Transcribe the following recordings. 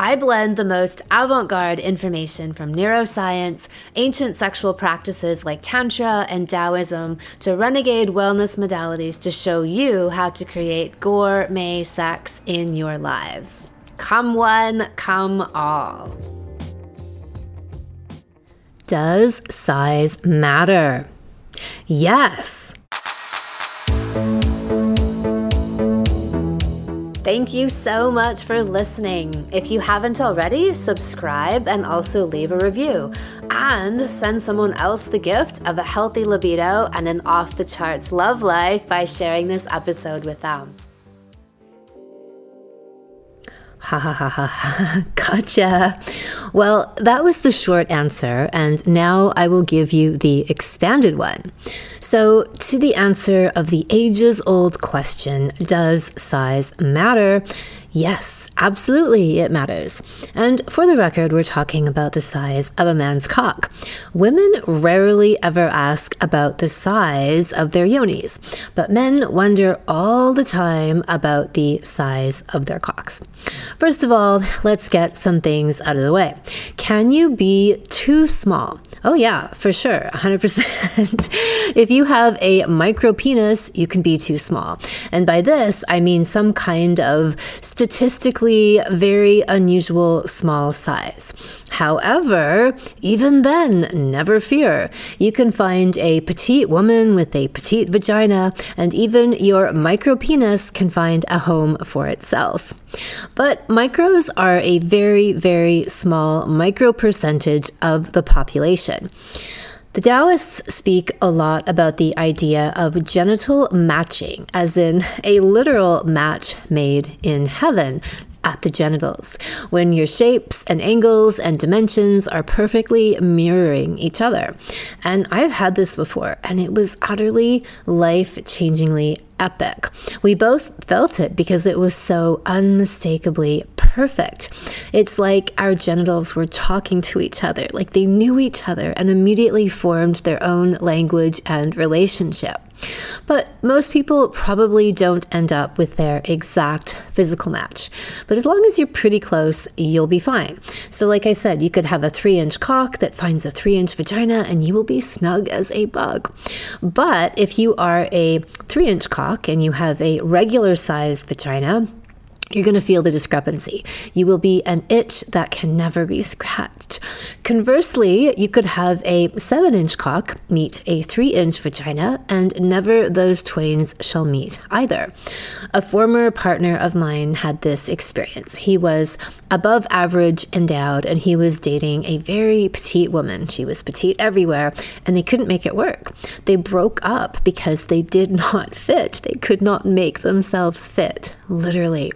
I blend the most avant garde information from neuroscience, ancient sexual practices like Tantra and Taoism, to renegade wellness modalities to show you how to create gourmet sex in your lives. Come one, come all. Does size matter? Yes. Thank you so much for listening. If you haven't already, subscribe and also leave a review. And send someone else the gift of a healthy libido and an off the charts love life by sharing this episode with them. Ha ha ha ha. Gotcha. Well, that was the short answer, and now I will give you the expanded one. So, to the answer of the ages old question Does size matter? Yes, absolutely, it matters. And for the record, we're talking about the size of a man's cock. Women rarely ever ask about the size of their yonis, but men wonder all the time about the size of their cocks. First of all, let's get some things out of the way. Can you be too small? Oh, yeah, for sure, 100%. if you have a micro penis, you can be too small. And by this, I mean some kind of statistically very unusual small size. However, even then, never fear. You can find a petite woman with a petite vagina, and even your micro penis can find a home for itself. But micros are a very, very small micro percentage of the population. The Taoists speak a lot about the idea of genital matching, as in a literal match made in heaven, at the genitals, when your shapes and angles and dimensions are perfectly mirroring each other. And I've had this before, and it was utterly life changingly epic. We both felt it because it was so unmistakably perfect. It's like our genitals were talking to each other, like they knew each other and immediately formed their own language and relationship. But most people probably don't end up with their exact physical match. But as long as you're pretty close, you'll be fine. So, like I said, you could have a three inch cock that finds a three inch vagina and you will be snug as a bug. But if you are a three inch cock and you have a regular sized vagina, you're going to feel the discrepancy. You will be an itch that can never be scratched. Conversely, you could have a seven inch cock meet a three inch vagina, and never those twains shall meet either. A former partner of mine had this experience. He was above average endowed, and he was dating a very petite woman. She was petite everywhere, and they couldn't make it work. They broke up because they did not fit. They could not make themselves fit, literally.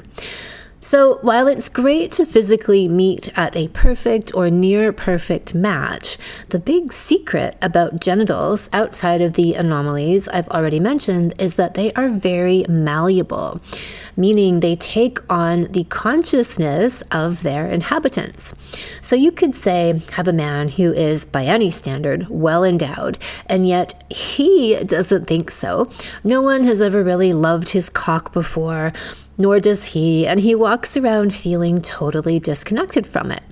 So, while it's great to physically meet at a perfect or near perfect match, the big secret about genitals outside of the anomalies I've already mentioned is that they are very malleable, meaning they take on the consciousness of their inhabitants. So, you could say, have a man who is, by any standard, well endowed, and yet he doesn't think so. No one has ever really loved his cock before nor does he, and he walks around feeling totally disconnected from it.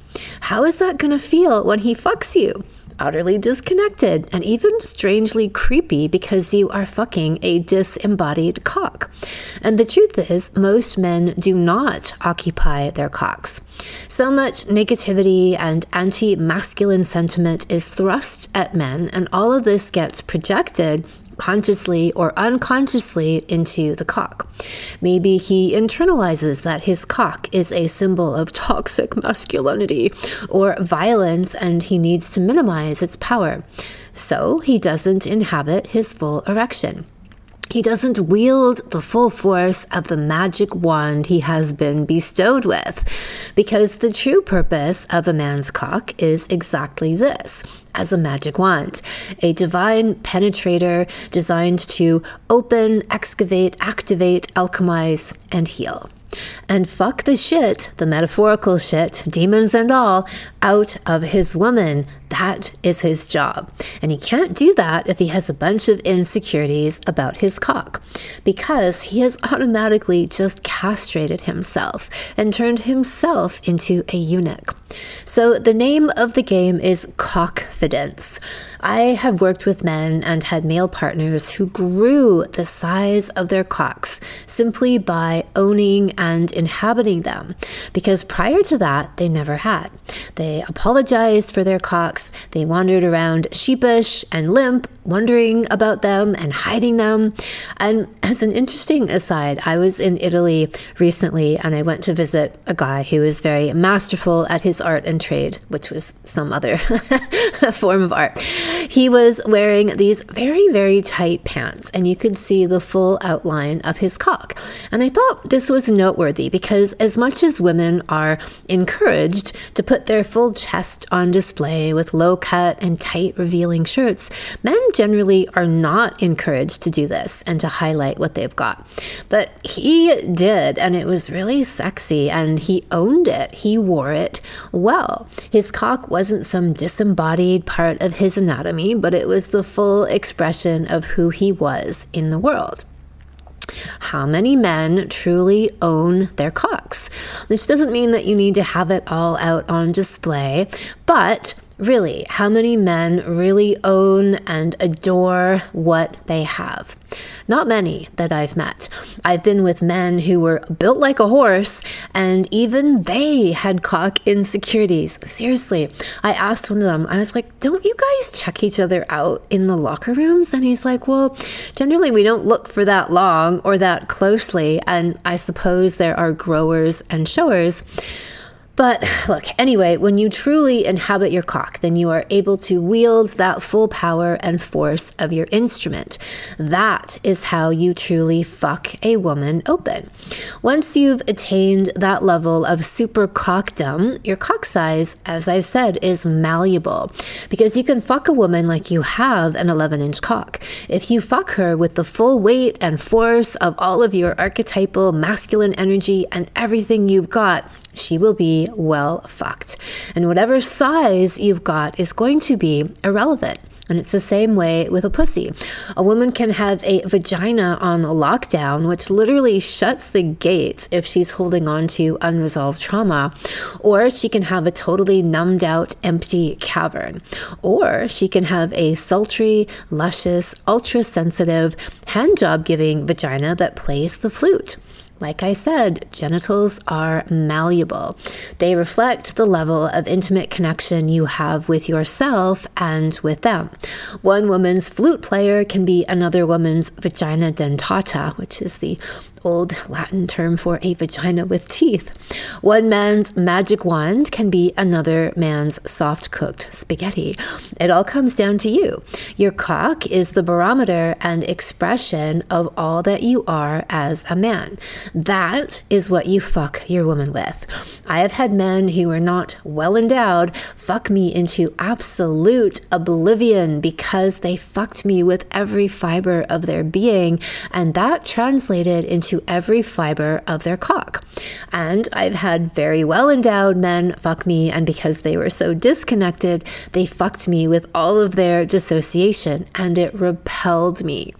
How is that going to feel when he fucks you? Utterly disconnected and even strangely creepy because you are fucking a disembodied cock. And the truth is, most men do not occupy their cocks. So much negativity and anti masculine sentiment is thrust at men, and all of this gets projected consciously or unconsciously into the cock. Maybe he internalizes that his cock is a symbol of toxic masculinity or violence and he needs to minimize its power. So he doesn't inhabit his full erection. He doesn't wield the full force of the magic wand he has been bestowed with. Because the true purpose of a man's cock is exactly this as a magic wand, a divine penetrator designed to open, excavate, activate, alchemize, and heal. And fuck the shit, the metaphorical shit, demons and all, out of his woman. That is his job. And he can't do that if he has a bunch of insecurities about his cock, because he has automatically just castrated himself and turned himself into a eunuch. So the name of the game is cockfidence. I have worked with men and had male partners who grew the size of their cocks simply by owning and inhabiting them, because prior to that, they never had. They apologized for their cocks, they wandered around sheepish and limp, wondering about them and hiding them. And as an interesting aside, I was in Italy recently and I went to visit a guy who was very masterful at his art and trade, which was some other form of art. He was wearing these very, very tight pants, and you could see the full outline of his cock. And I thought this was noteworthy because, as much as women are encouraged to put their full chest on display with low cut and tight, revealing shirts, men generally are not encouraged to do this and to highlight what they've got. But he did, and it was really sexy, and he owned it. He wore it well. His cock wasn't some disembodied part of his anatomy, but it was the full expression of who he was in the world. How many men truly own their cocks? This doesn't mean that you need to have it all out on display, but Really, how many men really own and adore what they have? Not many that I've met. I've been with men who were built like a horse, and even they had cock insecurities. Seriously, I asked one of them, I was like, Don't you guys check each other out in the locker rooms? And he's like, Well, generally we don't look for that long or that closely, and I suppose there are growers and showers. But look, anyway, when you truly inhabit your cock, then you are able to wield that full power and force of your instrument. That is how you truly fuck a woman open. Once you've attained that level of super cockdom, your cock size, as I've said, is malleable because you can fuck a woman like you have an 11 inch cock. If you fuck her with the full weight and force of all of your archetypal masculine energy and everything you've got, she will be well fucked. And whatever size you've got is going to be irrelevant. And it's the same way with a pussy. A woman can have a vagina on lockdown, which literally shuts the gates if she's holding on to unresolved trauma. Or she can have a totally numbed out, empty cavern. Or she can have a sultry, luscious, ultra sensitive, hand job giving vagina that plays the flute. Like I said, genitals are malleable. They reflect the level of intimate connection you have with yourself and with them. One woman's flute player can be another woman's vagina dentata, which is the old Latin term for a vagina with teeth. One man's magic wand can be another man's soft cooked spaghetti. It all comes down to you. Your cock is the barometer and expression of all that you are as a man. That is what you fuck your woman with. I have had men who are not well endowed fuck me into absolute oblivion because they fucked me with every fiber of their being, and that translated into every fiber of their cock. And I've had very well endowed men fuck me, and because they were so disconnected, they fucked me with all of their dissociation, and it repelled me.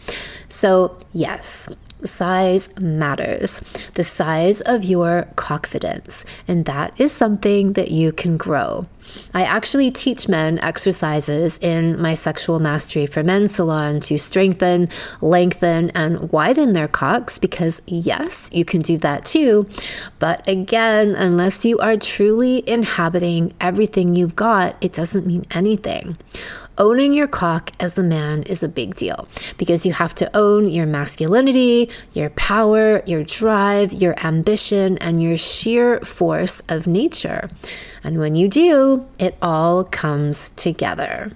So, yes, size matters. The size of your confidence, and that is something that you can grow. I actually teach men exercises in my sexual mastery for men salon to strengthen, lengthen, and widen their cocks because, yes, you can do that too. But again, unless you are truly inhabiting everything you've got, it doesn't mean anything. Owning your cock as a man is a big deal because you have to own your masculinity, your power, your drive, your ambition, and your sheer force of nature. And when you do, it all comes together.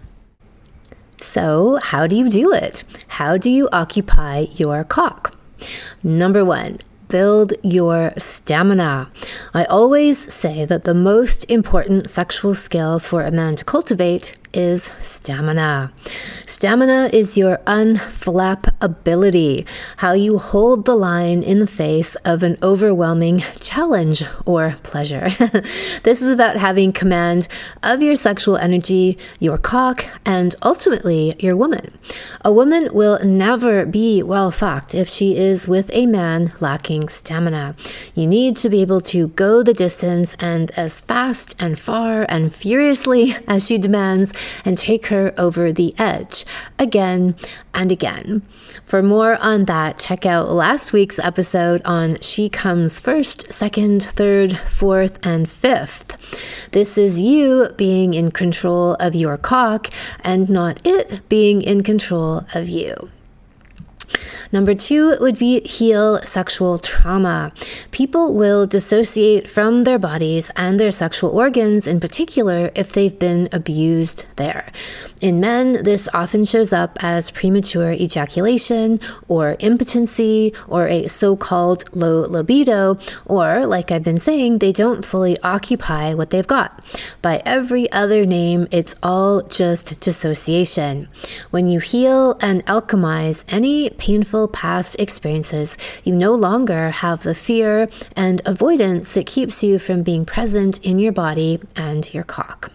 So, how do you do it? How do you occupy your cock? Number one, build your stamina. I always say that the most important sexual skill for a man to cultivate is stamina. Stamina is your unflap ability, how you hold the line in the face of an overwhelming challenge or pleasure. this is about having command of your sexual energy, your cock, and ultimately your woman. A woman will never be well fucked if she is with a man lacking stamina. You need to be able to go the distance and as fast and far and furiously as she demands and take her over the edge again and again. For more on that, check out last week's episode on She Comes First, Second, Third, Fourth, and Fifth. This is you being in control of your cock and not it being in control of you. Number two would be heal sexual trauma. People will dissociate from their bodies and their sexual organs in particular if they've been abused there. In men, this often shows up as premature ejaculation or impotency or a so called low libido, or, like I've been saying, they don't fully occupy what they've got. By every other name, it's all just dissociation. When you heal and alchemize any painful past experiences, you no longer have the fear and avoidance that keeps you from being present in your body and your cock.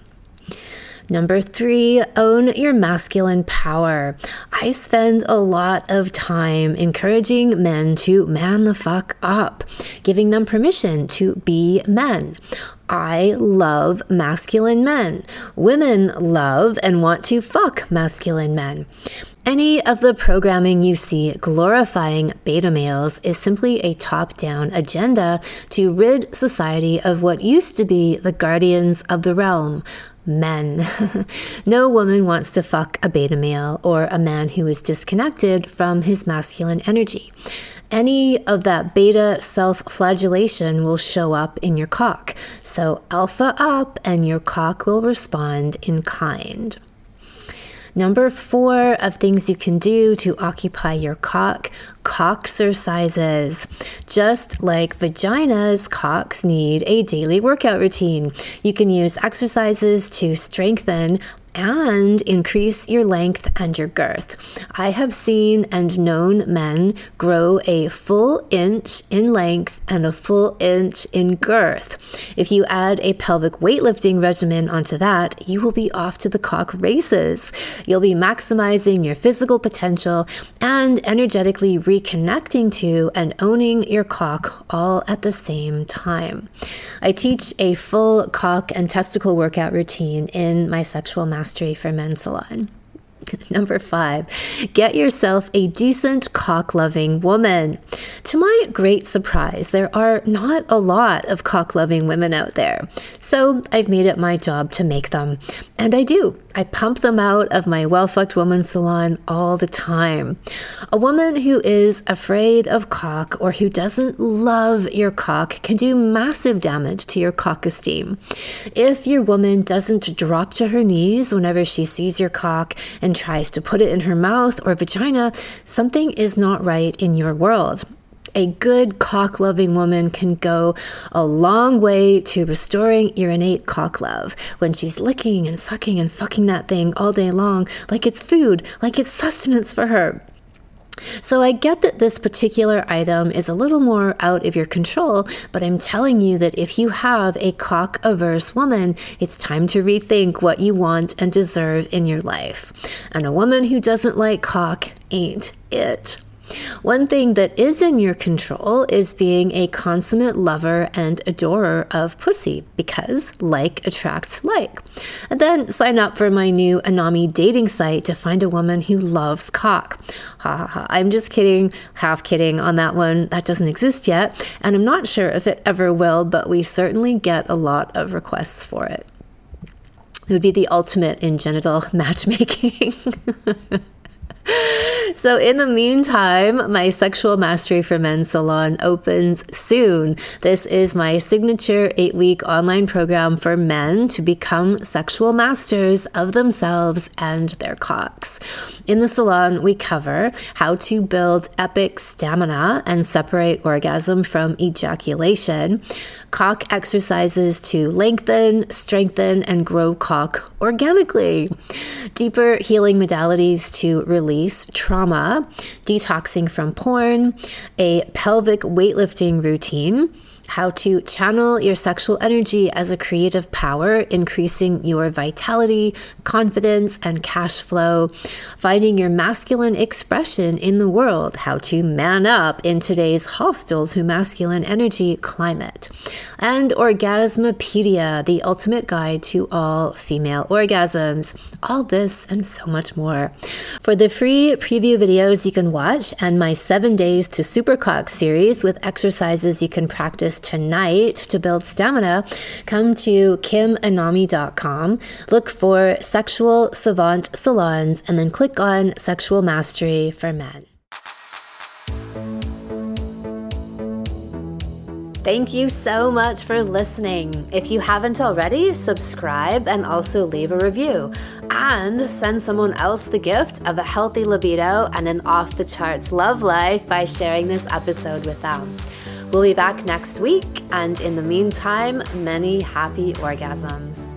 Number three, own your masculine power. I spend a lot of time encouraging men to man the fuck up, giving them permission to be men. I love masculine men. Women love and want to fuck masculine men. Any of the programming you see glorifying beta males is simply a top down agenda to rid society of what used to be the guardians of the realm men. no woman wants to fuck a beta male or a man who is disconnected from his masculine energy. Any of that beta self flagellation will show up in your cock. So, alpha up, and your cock will respond in kind. Number four of things you can do to occupy your cock cock exercises. Just like vaginas, cocks need a daily workout routine. You can use exercises to strengthen and increase your length and your girth. I have seen and known men grow a full inch in length and a full inch in girth. If you add a pelvic weightlifting regimen onto that, you will be off to the cock races. You'll be maximizing your physical potential and energetically reconnecting to and owning your cock all at the same time. I teach a full cock and testicle workout routine in my sexual mastery mastery for men salon. Number five, get yourself a decent cock loving woman. To my great surprise, there are not a lot of cock loving women out there. So I've made it my job to make them. And I do. I pump them out of my well fucked woman salon all the time. A woman who is afraid of cock or who doesn't love your cock can do massive damage to your cock esteem. If your woman doesn't drop to her knees whenever she sees your cock and tries to put it in her mouth or vagina, something is not right in your world a good cock loving woman can go a long way to restoring your innate cock love when she's licking and sucking and fucking that thing all day long like it's food, like it's sustenance for her. So I get that this particular item is a little more out of your control, but I'm telling you that if you have a cock averse woman, it's time to rethink what you want and deserve in your life. And a woman who doesn't like cock ain't it. One thing that is in your control is being a consummate lover and adorer of pussy because like attracts like. And then sign up for my new Anami dating site to find a woman who loves cock. Ha ha ha. I'm just kidding, half kidding on that one. That doesn't exist yet. And I'm not sure if it ever will, but we certainly get a lot of requests for it. It would be the ultimate in genital matchmaking. So, in the meantime, my Sexual Mastery for Men salon opens soon. This is my signature eight week online program for men to become sexual masters of themselves and their cocks. In the salon, we cover how to build epic stamina and separate orgasm from ejaculation, cock exercises to lengthen, strengthen, and grow cock organically, deeper healing modalities to release trauma, detoxing from porn, a pelvic weightlifting routine how to channel your sexual energy as a creative power, increasing your vitality, confidence, and cash flow, finding your masculine expression in the world, how to man up in today's hostile to masculine energy climate, and Orgasmapedia, the ultimate guide to all female orgasms. All this and so much more. For the free preview videos you can watch and my seven days to supercock series with exercises you can practice tonight to build stamina, come to kimanami.com, look for Sexual Savant Salons, and then click on Sexual Mastery for Men. Thank you so much for listening. If you haven't already, subscribe and also leave a review. And send someone else the gift of a healthy libido and an off the charts love life by sharing this episode with them. We'll be back next week, and in the meantime, many happy orgasms.